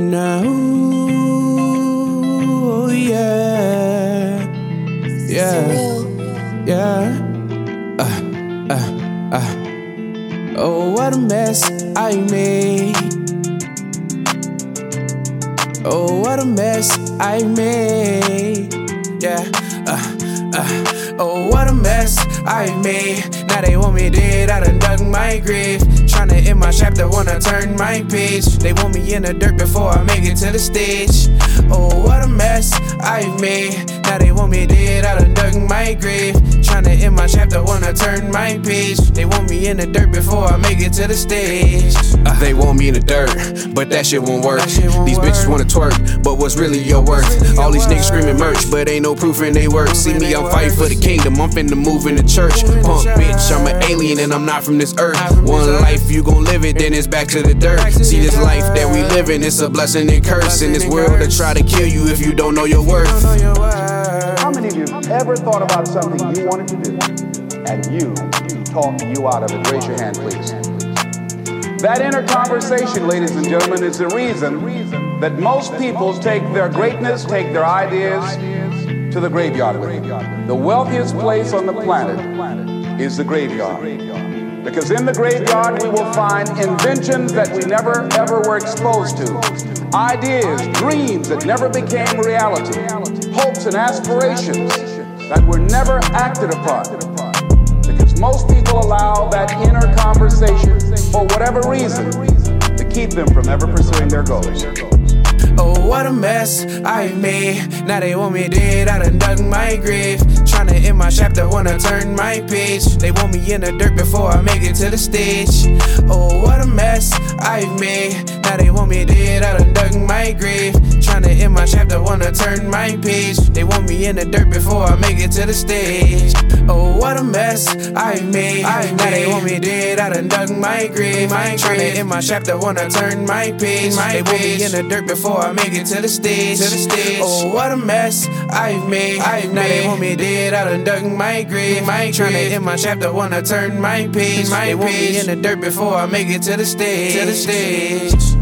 now. Oh, yeah. Yeah. Yeah. Uh, uh, uh. Oh, what a mess I made. Oh, what a mess I made. Yeah. Uh uh. Oh, what a mess I made. Now they want me dead, I done dug my grave. Tryna end my chapter, wanna turn my page. They want me in the dirt before I make it to the stage. Oh, what a mess I made. Now they want me dead, I done dug my grave. Tryna end my chapter, wanna turn my page. They want me in the dirt before I make it to the stage. Uh, They want me in the dirt, but that shit won't work. Shit won't These bitches wanna twerk, what's really your worth? All these niggas screaming merch, but ain't no proof in they work. See me, I'm fighting for the kingdom. I'm finna move in the church. Punk bitch, I'm an alien and I'm not from this earth. One life, you gon' live it, then it's back to the dirt. See this life that we live in, it's a blessing and curse. In this world, to try to kill you if you don't know your worth. How many of you ever thought about something you wanted to do and you talked you out of it? Raise your hand, please. That inner conversation, ladies and gentlemen, is the reason that most people take their greatness, take their ideas to the graveyard. The wealthiest place on the planet is the graveyard. Because in the graveyard, we will find inventions that we never ever were exposed to, ideas, dreams that never became reality, hopes and aspirations that were never acted upon. Because most people allow that inner conversation, for whatever reason, to keep them from ever pursuing their goals. Oh, what a mess I made. Now they want me dead, I done dug my grave. Tryna end my chapter, wanna turn my page. They want me in the dirt before I make it to the stage. Oh, what a mess I made. Now they want me dead, I done dug my grave. Tryna end my chapter, wanna turn my page. They want me in the dirt before I make it to the stage. Oh, what a mess I made. I now they want me dead, I done dug my grave. My Tryna end my chapter, wanna turn my page. they want me in the dirt before I make it to the stage. To the stage. Oh, what a mess I made. I now they want me dead, I done dug my grave. My Tryna end my chapter, wanna turn my page. they want me in the dirt before I make it to the stage. To the stage.